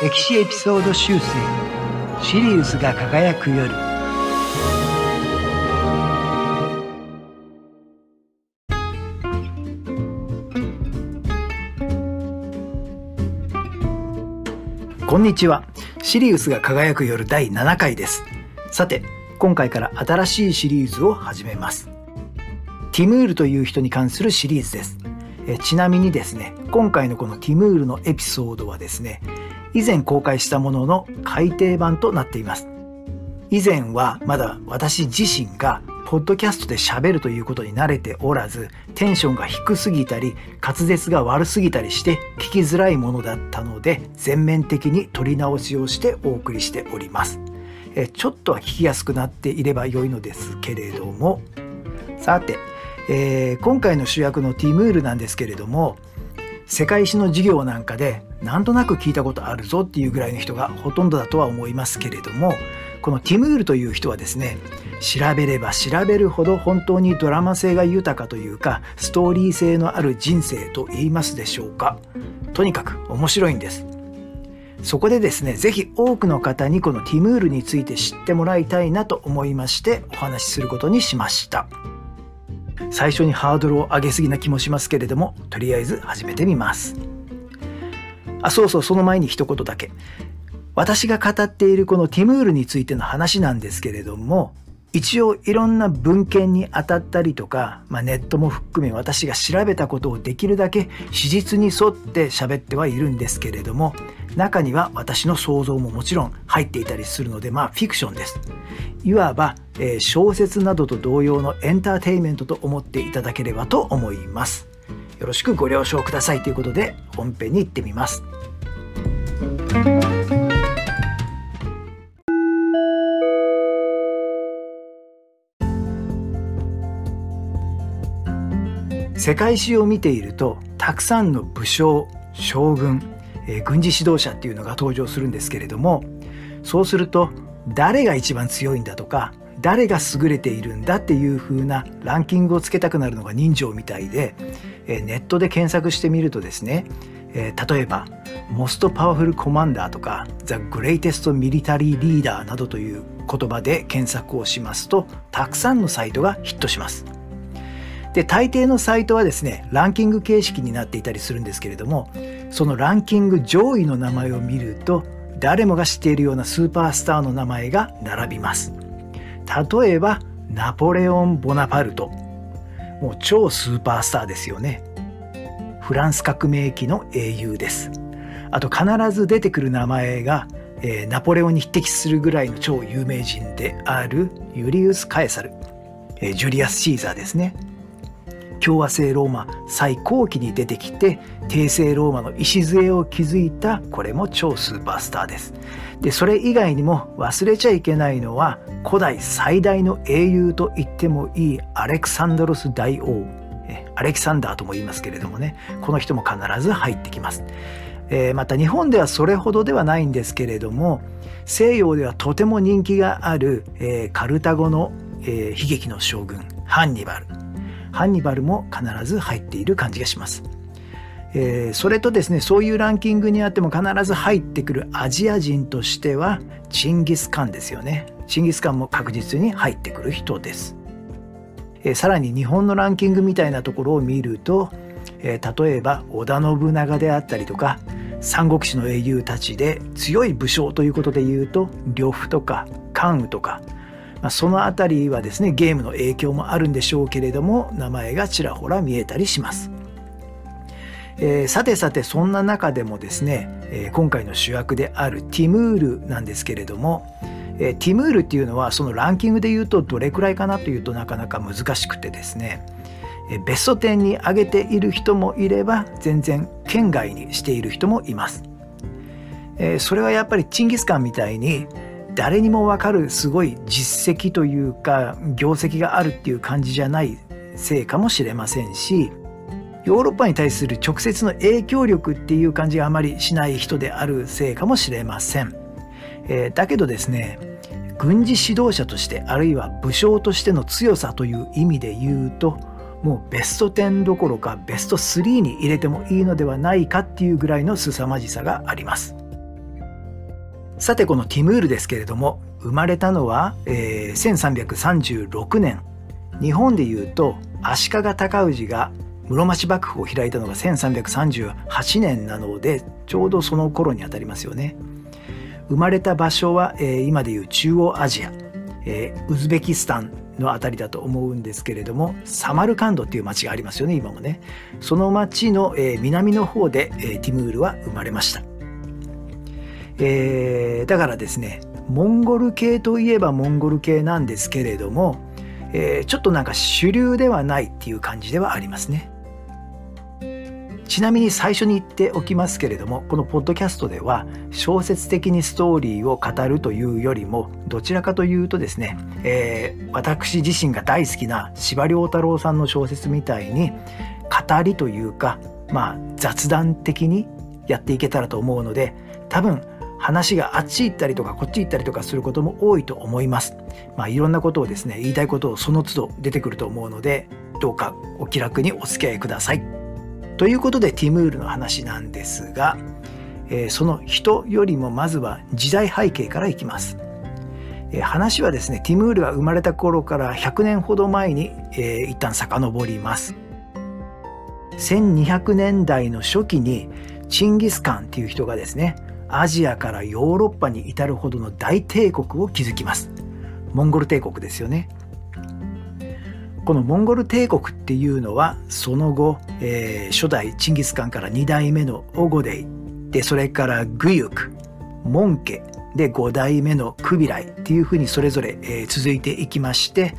歴史エピソード修正シリウスが輝く夜。こんにちは。シリウスが輝く夜第7回です。さて今回から新しいシリーズを始めます。ティムールという人に関するシリーズです。えちなみにですね今回のこのティムールのエピソードはですね以前公開したものの改訂版となっています。以前はまだ私自身がポッドキャストで喋るということに慣れておらず、テンションが低すぎたり、滑舌が悪すぎたりして聞きづらいものだったので、全面的に取り直しをしてお送りしております。えちょっとは聞きやすくなっていれば良いのですけれども、さて、えー、今回の主役のティムールなんですけれども、世界史の授業なんかでなんとなく聞いたことあるぞっていうぐらいの人がほとんどだとは思いますけれどもこのティムールという人はですね調べれば調べるほど本当にドラマ性が豊かというかストーリー性のある人生と言いますでしょうか。とにかく面白いんです。そこでですね是非多くの方にこのティムールについて知ってもらいたいなと思いましてお話しすることにしました。最初にハードルを上げすぎな気もしますけれどもとりあえず始めてみます。あそうそうその前に一言だけ。私が語っているこのティムールについての話なんですけれども一応いろんな文献に当たったりとか、まあ、ネットも含め私が調べたことをできるだけ史実に沿って喋ってはいるんですけれども中には私の想像ももちろん入っていたりするのでまあフィクションです。いわば、えー、小説などと同様のエンターテインメントと思っていただければと思います。よろしくご了承くださいということで本編に行ってみます。世界史を見ているとたくさんの武将将軍、えー、軍事指導者っていうのが登場するんですけれどもそうすると誰が一番強いんだとか誰が優れているんだっていう風なランキングをつけたくなるのが人情みたいで、え、ネットで検索してみるとですね、え、例えば「Most Powerful Commander」とか「The Greatest Military Leader」などという言葉で検索をしますとたくさんのサイトがヒットします。で大抵のサイトはですねランキング形式になっていたりするんですけれどもそのランキング上位の名前を見ると誰もが知っているようなスーパースターの名前が並びます例えばナポレオン・ボナパルト。もう超スーパースターですよね。フランス革命期の英雄です。あと必ず出てくる名前が、えー、ナポレオンに匹敵するぐらいの超有名人であるユリウス・カエサル、えー、ジュリアス・シーザーですね。共和制ローマ最高期に出てきて帝政ローマの礎を築いたこれも超スーパースターです。でそれ以外にも忘れちゃいけないのは古代最大の英雄と言ってもいいアレクサンドロス大王。アレキサンダーとも言いますけれどもね。この人も必ず入ってきます、えー、また日本ではそれほどではないんですけれども西洋ではとても人気がある、えー、カルタゴの、えー、悲劇の将軍ハンニバル。ハンニバルも必ず入っている感じがします。えー、それとですねそういうランキングにあっても必ず入ってくるアジア人としてはチンギス・カンですよねチンギス・カンも確実に入ってくる人です、えー、さらに日本のランキングみたいなところを見ると、えー、例えば織田信長であったりとか三国志の英雄たちで強い武将ということで言うと呂布とか関羽とかまあ、その辺りはですねゲームの影響もあるんでしょうけれども名前がちらほら見えたりします。えー、さてさてそんな中でもですね、えー、今回の主役であるティムールなんですけれども、えー、ティムールっていうのはそのランキングで言うとどれくらいかなというとなかなか難しくてですね、えベスト10に上げている人もいれば全然県外にしている人もいます。えそれはやっぱりチンギスカンみたいに誰にもわかるすごい実績というか業績があるっていう感じじゃないせいかもしれませんしヨーロッパに対する直接の影響力っていう感じがあまりしない人であるせいかもしれません。えー、だけどですね軍事指導者としてあるいは武将としての強さという意味で言うともうベスト10どころかベスト3に入れてもいいのではないかっていうぐらいの凄まじさがあります。さてこのティムールですけれども生まれたのは、えー、1336年。日本でいうと足利尊氏が室町幕府を開いたのが1338年なのでちょうどその頃にあたりますよね。生まれた場所は、えー、今でいう中央アジア、えー、ウズベキスタンのあたりだと思うんですけれどもサマルカンドっていう町がありますよね今もね。その町の、えー、南の方で、えー、ティムールは生まれました、えー、だからですねモンゴル系といえばモンゴル系なんですけれども、えー、ちょっとなんか主流ではないっていう感じではありますね。ちなみに最初に言っておきますけれどもこのポッドキャストでは小説的にストーリーを語るというよりもどちらかというとですね、えー、私自身が大好きな司馬太郎さんの小説みたいに語りというかまあ雑談的にやっていけたらと思うので多分話があっち行ったりとかこっち行ったりとかすることも多いと思います。まあいろんなことをですね言いたいことをその都度出てくると思うのでどうかお気楽にお付き合いください。ということでティムールの話なんですが、えー、その人よりもまずは時代背景からいきます。え、話はですねティムールが生まれた頃から100年ほど前に、えー、一旦遡ります。1200年代の初期にチンギス・カンっていう人がですねアジアからヨーロッパに至るほどの大帝国を築きます。モンゴル帝国ですよね。このモンゴル帝国っていうのはその後、えー、初代チンギス・カンから2代目のオゴデイでそれからグユクモンケで5代目のクビライっていうふうにそれぞれ、えー、続いていきまして、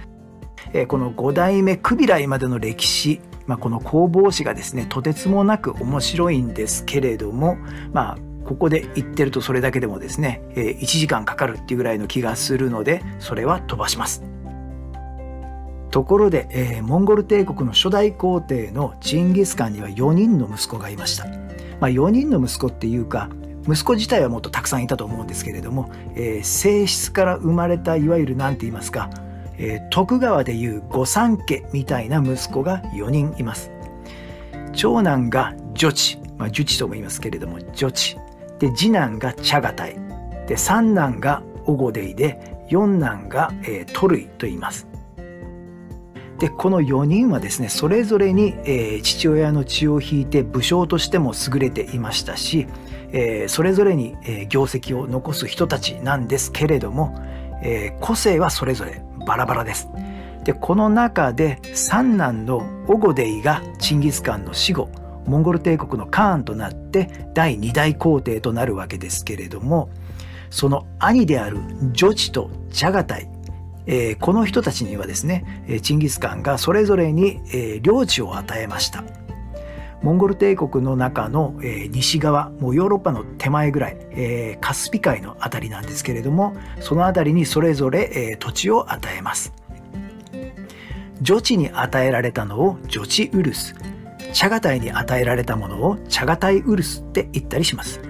えー、この5代目クビライまでの歴史、まあ、この攻防史がですねとてつもなく面白いんですけれどもまあここで言ってるとそれだけでもですね、え、1時間かかるっていうぐらいの気がするのでそれは飛ばします。ところで、えー、モンゴル帝国の初代皇帝のチンギス・カンには4人の息子がいました。まあ、4人の息子っていうか息子自体はもっとたくさんいたと思うんですけれども、えー、性質から生まれたいわゆる何て言いますか、えー、徳川でいう御三家みたいな息子が4人います。長男が女地、まあ、女地とも言いますけれども女地で次男が茶がたいで三男がオゴデイで四男が、えー、トルイと言います。でこの4人はですねそれぞれに、えー、父親の血を引いて武将としても優れていましたし、えー、それぞれに、えー、業績を残す人たちなんですけれども、え個性はそれぞれバラバラです。でこの中で三男のオゴデイがチンギス・カンの死後モンゴル帝国のカーンとなって第2代皇帝となるわけですけれどもその兄であるジョチとジャガタイえー、この人たちにはですねチンギス・カンがそれぞれに、えー、領地を与えました。モンゴル帝国の中の、えー、西側もうヨーロッパの手前ぐらい、えー、カスピ海の辺りなんですけれどもその辺りにそれぞれ、えー、土地を与えます。女地に与えられたのを女地ウルス。茶がたいに与えられたものを茶がたいウルスって言ったりします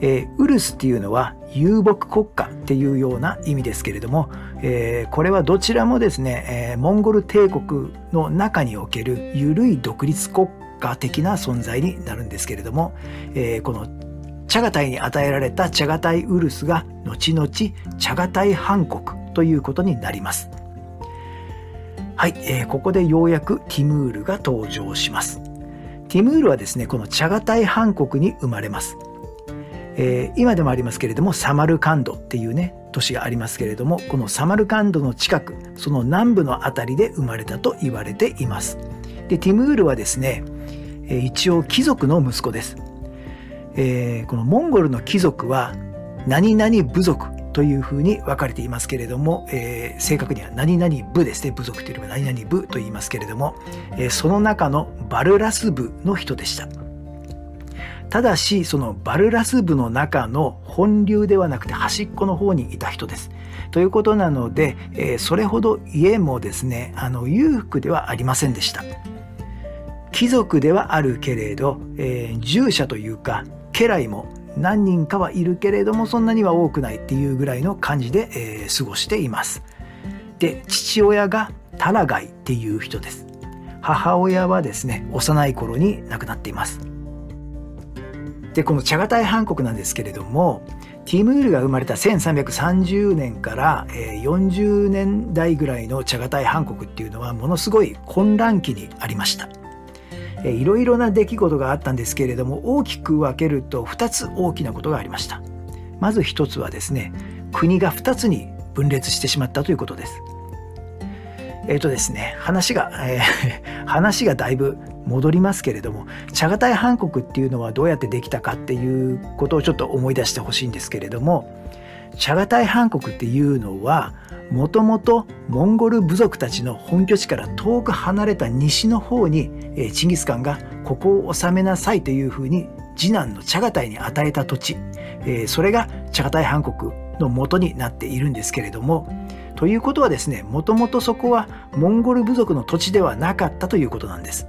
えー、ウルスっていうのは遊牧国家っていうような意味ですけれども、えー、これはどちらもですね、えー、モンゴル帝国の中における緩い独立国家的な存在になるんですけれども、え、このチャガタイに与えられたチャガタイウルスが後々チャガタイ藩国ということになります。はい、えー、ここでようやくティムールが登場します。ティムールはですね、このチャガタイ藩国に生まれます。えー、今でもありますけれどもサマルカンドっていうね都市がありますけれどもこのサマルカンドの近くその南部の辺りで生まれたと言われていますでティムールはですね、えー、一応貴族の息子です、えー、このモンゴルの貴族は何々部族というふうに分かれていますけれども、えー、正確には何々部ですね部族というのは何々部と言いますけれども、えー、その中のバルラス部の人でしたただしそのバルラス部の中の本流ではなくて端っこの方にいた人です。ということなので、えー、それほど家もですねあの裕福ではありませんでした。貴族ではあるけれど、えー、従者というか家来も何人かはいるけれどもそんなには多くないっていうぐらいの感じで、えー、過ごしています。で父親がタラガイっていう人です。母親はですね幼い頃に亡くなっています。でこのチャガタイハン国なんですけれどもティムールが生まれた1330年から40年代ぐらいのチャガタイハン国っていうのはものすごい混乱期にありました。いろいろな出来事があったんですけれども大きく分けると2つ大きなことがありました。まず1つはですね国が2つに分裂してしまったということです。えっ、ー、とですね話が、えー、話がだいぶ戻りますけれどもチャガタイハン国っていうのはどうやってできたかっていうことをちょっと思い出してほしいんですけれどもチャガタイハン国っていうのはもともとモンゴル部族たちの本拠地から遠く離れた西の方に、チンギス・カンがここを治めなさいというふうに次男のチャガタイに与えた土地、それがチャガタイハン国の元になっているんですけれどもということはですねもともとそこはモンゴル部族の土地ではなかったということなんです。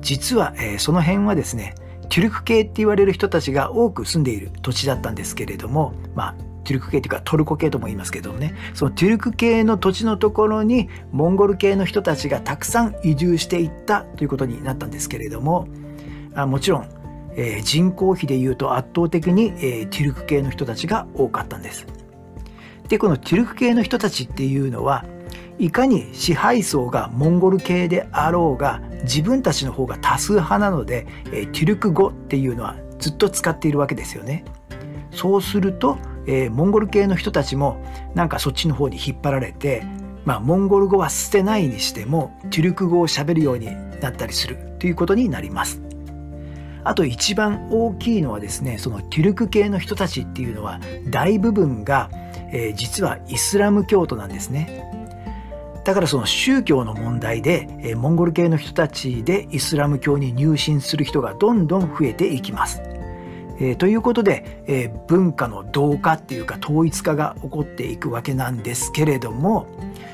実は、その辺はですねテュルク系って言われる人たちが多く住んでいる土地だったんですけれどもまあテュルク系というかトルコ系とも言いますけどもねそのテュルク系の土地のところにモンゴル系の人たちがたくさん移住していったということになったんですけれどもあもちろん、えー、人口比でいうと圧倒的に、えー、テュルク系の人たちが多かったんです。でこのテュルク系の人たちっていうのはいかに支配層がモンゴル系であろうが自分たちの方が多数派なので、えテュルク語っていうのはずっと使っているわけですよね。そうすると、えー、モンゴル系の人たちもなんかそっちの方に引っ張られて、まあ、モンゴル語は捨てないにしてもテュルク語を喋るようになったりするということになります。あと一番大きいのはですねそのテュルク系の人たちっていうのは大部分が、えー、実はイスラム教徒なんですね。だからその宗教の問題で、モンゴル系の人たちでイスラム教に入信する人がどんどん増えていきます。えー、ということで、えー、文化の同化っていうか統一化が起こっていくわけなんですけれども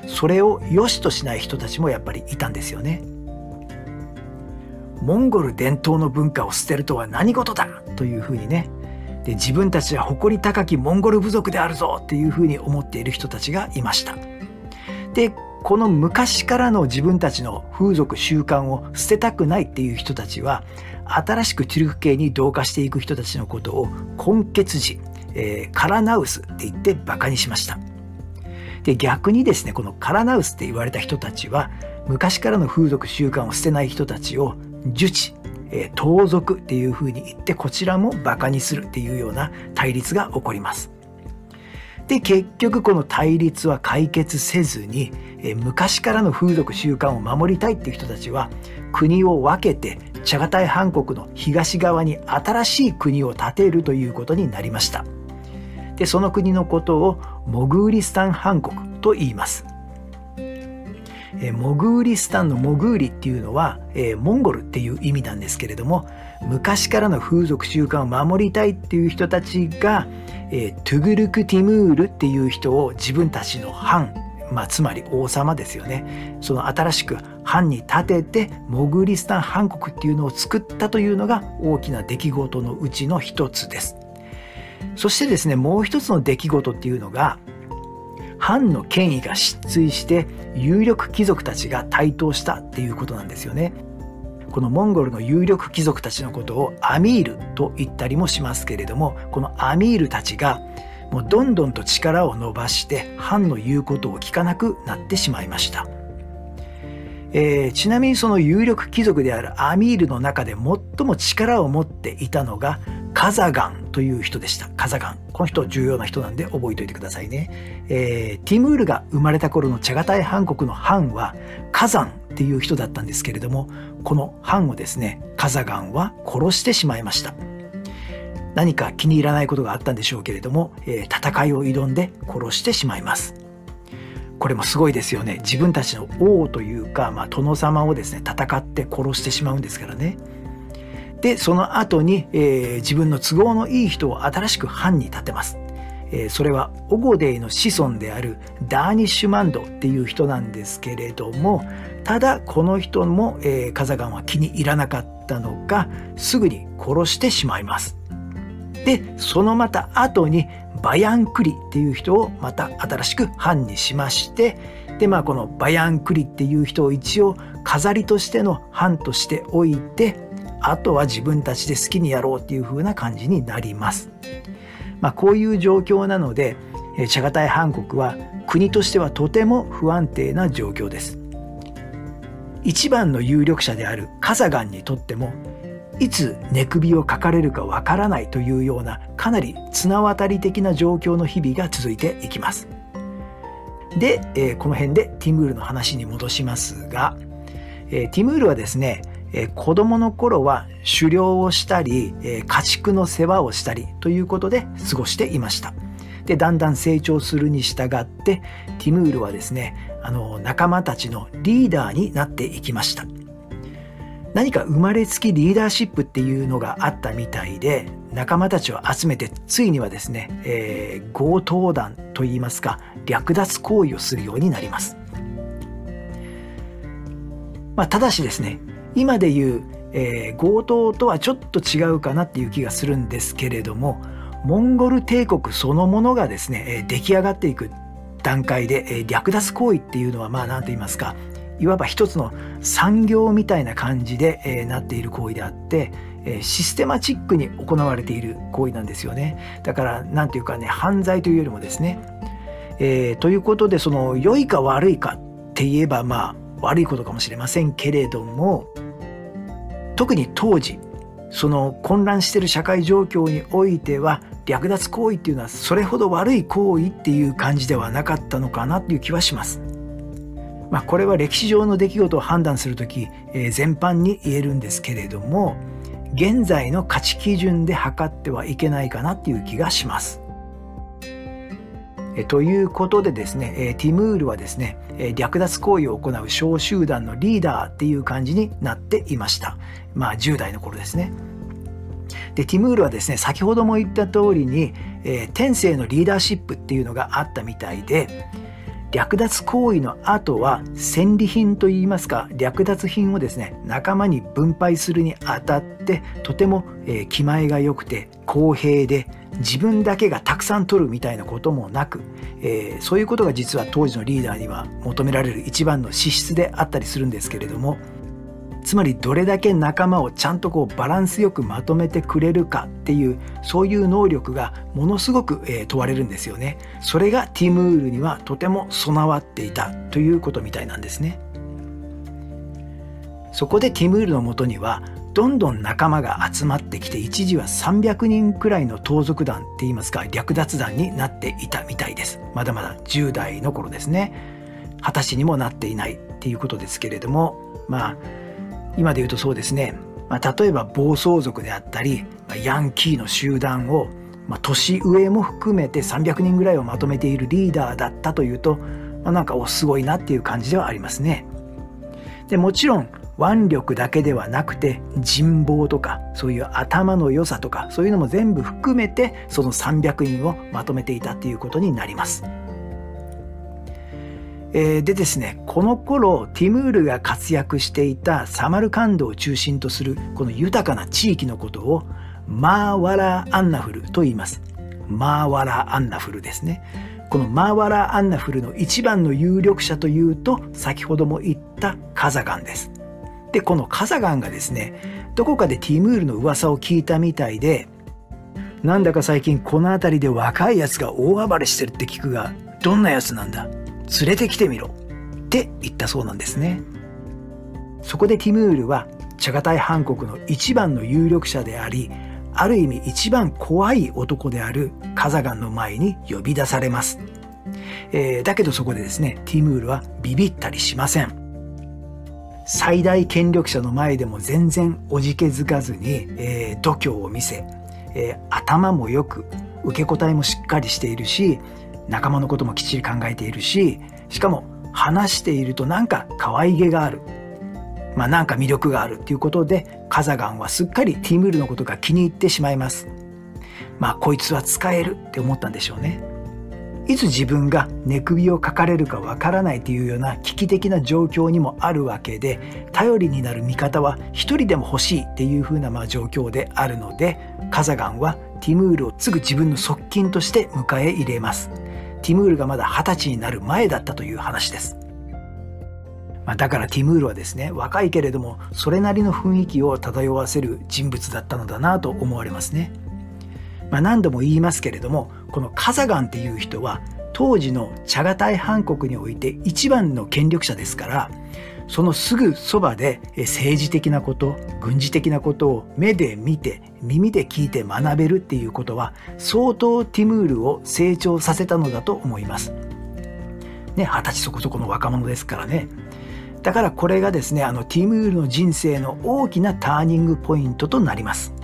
それを良しとしない人たちもやっぱりいたんですよね。モンゴル伝統の文化を捨てるとは何事だというふうにねで自分たちは誇り高きモンゴル部族であるぞっていうふうに思っている人たちがいました。でこの昔からの自分たちの風俗習慣を捨てたくないっていう人たちは新しくチュルク系に同化していく人たちのことを根血児、えー、カラナウスって言ってバカにしました。で逆にですねこのカラナウスって言われた人たちは昔からの風俗習慣を捨てない人たちを樹地、えー、盗賊っていうふうに言ってこちらもバカにするっていうような対立が起こります。で結局この対立は解決せずに、え昔からの風俗習慣を守りたいっていう人たちは国を分けてチャガタイハン国の東側に新しい国を建てるということになりました。でその国のことをモグーリスタンハン国と言います。えモグーリスタンのモグーリっていうのは、えモンゴルっていう意味なんですけれども昔からの風俗習慣を守りたいっていう人たちが、えトゥグルク・ティムールっていう人を自分たちの藩まあ、つまり王様ですよね。その新しく藩に建ててモグリスタン藩国っていうのを作ったというのが大きな出来事のうちの一つです。そしてですねもう一つの出来事っていうのが藩の権威が失墜して有力貴族たちが台頭したっていうことなんですよね。このモンゴルの有力貴族たちのことをアミールと言ったりもしますけれどもこのアミールたちがもうどんどんと力を伸ばして藩の言うことを聞かなくなってしまいました、えー、ちなみにその有力貴族であるアミールの中で最も力を持っていたのがカザガンという人でした。カザガン。この人重要な人なんで覚えておいてくださいね、えー、ティムールが生まれた頃のチャガタイハン国の藩はカザンっていう人だったんですけれどもこの藩をですねカザガンは殺してしまいました。何か気に入らないことがあったんでしょうけれども、えー、戦いを挑んで殺してしまいます。これもすごいですよね。自分たちの王というか、まあ、殿様をですね戦って殺してしまうんですからね。でその後に、えー、自分の都合のいい人を新しく藩に立てます。え、それはオゴデイの子孫であるダーニッシュマンドっていう人なんですけれどもただこの人も、えー、カザガンは気に入らなかったのかすぐに殺してしまいます。でそのまた後にバヤンクリっていう人をまた新しく藩にしましてでまあこのバヤンクリっていう人を一応飾りとしての藩としておいてあとは自分たちで好きにやろうっていう風な感じになります。まあ、こういう状況なのでチャガタイ韓国は国としてはとても不安定な状況です。一番の有力者であるカザガンにとってもいつ寝首をかかれるかわからないというようなかなり綱渡り的な状況の日々が続いていきます。で、えー、この辺でティムールの話に戻しますが、えー、ティムールはですね、えー、子供の頃は狩猟をしたり、え家畜の世話をしたりということで過ごしていました。でだんだん成長するに従ってティムールはですねあの仲間たちのリーダーになっていきました。何か生まれつきリーダーシップっていうのがあったみたいで仲間たちを集めてついにはですね、えー、強盗団といいますか略奪行為をするようになります、まあ、ただしですね今でいう、えー、強盗とはちょっと違うかなっていう気がするんですけれどもモンゴル帝国そのものがですね出来上がっていく段階で略奪行為っていうのはまあ何と言いますかいわば一つの産業みたいな感じでなっている行為であってシステマチックに行われている行為なんですよね。だから何ていうかね犯罪というよりもですね、えー、ということでその良いか悪いかって言えばまあ悪いことかもしれませんけれども特に当時その混乱している社会状況においては略奪行為っていうのはそれほど悪い行為っていう感じではなかったのかなっていう気はします。まあ、これは歴史上の出来事を判断する時、えー、全般に言えるんですけれども現在の価値基準で測ってはいけないかなっていう気がします。えということでですね、えティムールはですね、え略奪行為を行う小集団のリーダーっていう感じになっていました。まあ10代の頃ですね。でティムールはですね先ほども言った通りに、えー、天性のリーダーシップっていうのがあったみたいで略奪行為の後は戦利品といいますか略奪品をですね仲間に分配するにあたってとても、えー、気前が良くて公平で自分だけがたくさん取るみたいなこともなく、えー、そういうことが実は当時のリーダーには求められる一番の資質であったりするんですけれどもつまりどれだけ仲間をちゃんとこうバランスよくまとめてくれるかっていうそういう能力がものすごく、え、問われるんですよね。それがティムールにはとても備わっていたということみたいなんですね。そこでティムールのもとにはどんどん仲間が集まってきて一時は300人くらいの盗賊団って言いますか略奪団になっていたみたいです。まだまだ10代の頃ですね。果たしにもなっていないっていうことですけれどもまあ今で言うとそうですね、まあ、例えば暴走族であったり、ま、ヤンキーの集団を、まあ、年上も含めて300人ぐらいをまとめているリーダーだったというと、まあ、なんかおすごいなっていう感じではありますね。でもちろん腕力だけではなくて人望とかそういう頭の良さとかそういうのも全部含めてその300人をまとめていたっていうことになります。えー、でですねこの頃ティムールが活躍していたサマルカンドを中心とするこの豊かな地域のことをマーワラ・アンナフルと言います。マーワラ・アンナフルですね。このマーワラ・アンナフルの一番の有力者というと先ほども言ったカザガンです。でこのカザガンがですねどこかでティムールの噂を聞いたみたいでなんだか最近この辺りで若いやつが大暴れしてるって聞くがどんなやつなんだ？連れてきてみろって言ったそうなんですね。そこでティムールはチャガタイハン国の一番の有力者でありある意味一番怖い男であるカザガンの前に呼び出されます、えー、だけどそこでですねティムールはビビったりしません。最大権力者の前でも全然おじけづかずに、えー、度胸を見せ、えー、頭もよく受け答えもしっかりしているし仲間のこともきっちり考えているししかも話しているとなんか可愛げがある。まあなんか魅力があるっていうことでカザガンはすっかりティムールのことが気に入ってしまいます。まあこいつは使えるって思ったんでしょうね。いつ自分が寝首をかかれるかわからないというような危機的な状況にもあるわけで頼りになる味方は一人でも欲しいっていうふうなまあ状況であるのでカザガンはティムールをすぐ自分の側近として迎え入れます。ティムールがまだ二十歳になる前だったという話です。まあ、だからティムールはですね若いけれどもそれなりの雰囲気を漂わせる人物だったのだなと思われますね。まあ、何度も言いますけれどもこのカザガンっていう人は当時のチャガタイハン国において一番の権力者ですからそのすぐそばで政治的なこと軍事的なことを目で見て耳で聞いて学べるっていうことは相当ティムールを成長させたのだと思います。ね、二十歳そこそこの若者ですからね。だからこれがですねあのティムールの人生の大きなターニングポイントとなります。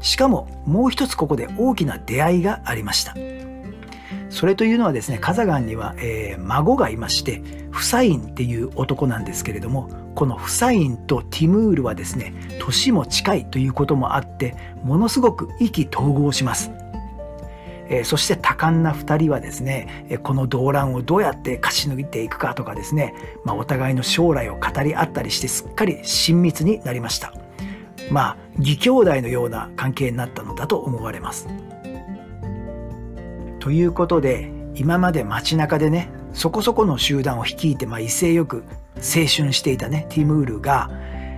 しかももう一つここで大きな出会いがありました。それというのはですねカザガンには、えー、孫がいましてフサインっていう男なんですけれどもこのフサインとティムールはですね年も近いということもあってものすごく意気投合します。えー、そして多感な2人はですね、この動乱をどうやって勝ち抜いていくかとかですね、まあ、お互いの将来を語り合ったりしてすっかり親密になりましたまあ義兄弟のような関係になったのだと思われますということで今まで街中でねそこそこの集団を率いて、まあ、威勢よく青春していたねティムールが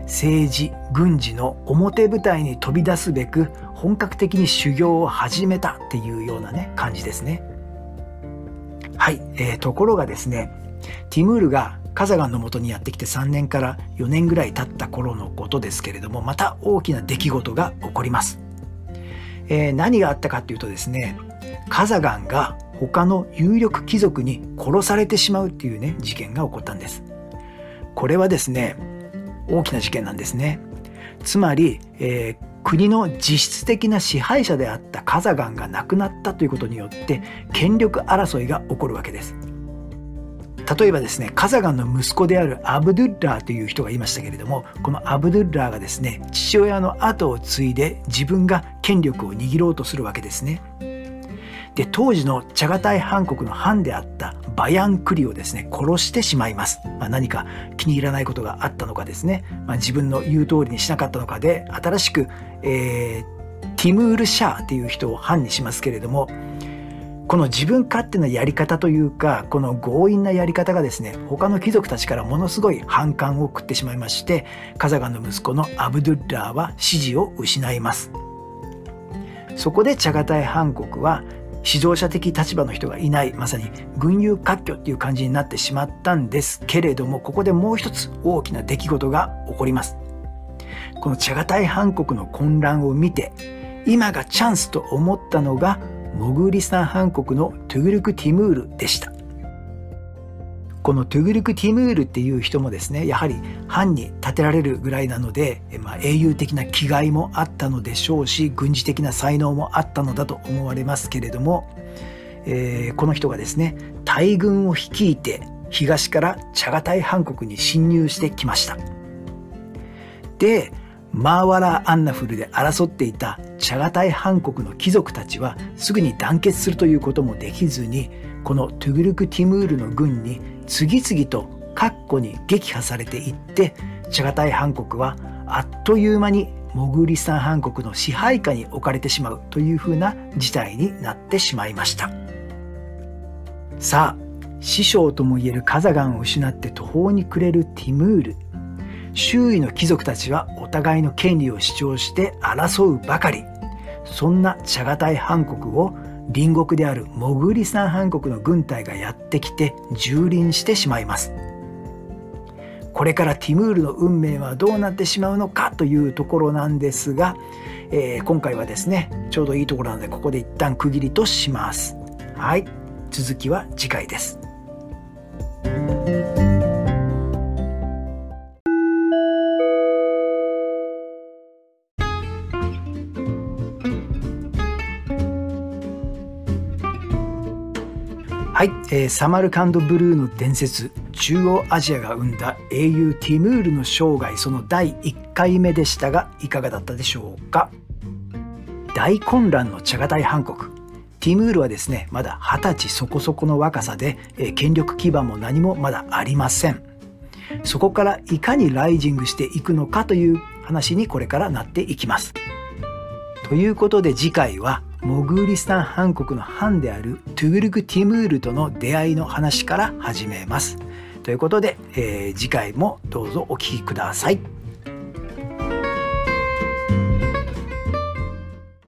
政治軍事の表舞台に飛び出すべく本格的に修行を始めたっていうようなね感じですね。はい、えー、ところがですねティムールがカザガンのもとにやってきて3年から4年ぐらい経った頃のことですけれどもまた大きな出来事が起こります。えー、何があったかっていうとですねカザガンが他の有力貴族に殺されてしまうっていうね事件が起こったんです。これはですね大きな事件なんですね。つまり、えー、国の実質的な支配者であったカザガンが亡くなったということによって権力争いが起こるわけです。例えばですねカザガンの息子であるアブドゥッラーという人がいましたけれどもこのアブドゥッラーがですね父親の後を継いで自分が権力を握ろうとするわけですね。で当時のチャガタイハン国の藩であったバヤンクリをですね殺してしまいます、まあ、何か気に入らないことがあったのかですね、まあ、自分の言う通りにしなかったのかで新しく、えー、ティムール・シャーっていう人を藩にしますけれどもこの自分勝手なやり方というかこの強引なやり方がですね他の貴族たちからものすごい反感を食ってしまいましてカザガンの息子のアブドゥッラーは支持を失います。そこでチャガタイハン国は指導者的立場の人がいないまさに群雄割拠っていう感じになってしまったんですけれどもここでもう一つ大きな出来事が起こります。このチャガタイ韓国の混乱を見て今がチャンスと思ったのがモグーリスタン韓国のトゥグルク・ティムールでした。このトゥグルク・ティムールっていう人もですねやはり藩に立てられるぐらいなので、まあ、英雄的な気概もあったのでしょうし軍事的な才能もあったのだと思われますけれども、えー、この人がですね大軍を率いて東からチャガタイハン国に侵入してきました。でマーワラ・アンナフルで争っていたチャガタイハン国の貴族たちはすぐに団結するということもできずにこのトゥグルク・ティムールの軍に次々と括弧に撃破されていってチャガタイハン国はあっという間にモグーリスタンハン国の支配下に置かれてしまうというふうな事態になってしまいました。さあ師匠ともいえるカザガンを失って途方に暮れるティムール。周囲の貴族たちはお互いの権利を主張して争うばかり。そんなチャガタイハン国を隣国であるモグリスタンハン国の軍隊がやってきて蹂躙してしまいます。これからティムールの運命はどうなってしまうのかというところなんですが、えー、今回はですねちょうどいいところなのでここで一旦区切りとします。はい続きは次回です。はい、えー、サマルカンドブルーの伝説中央アジアが生んだ英雄ティムールの生涯その第1回目でしたがいかがだったでしょうか？大混乱のチャガタイ韓国。ティムールはですねまだ二十歳そこそこの若さで、えー、権力基盤も何もまだありません。そこからいかにライジングしていくのかという話にこれからなっていきます。ということで次回はモグーリスタンハン国の藩であるトゥグルク・ティムールとの出会いの話から始めます。ということで、えー、次回もどうぞお聴きください。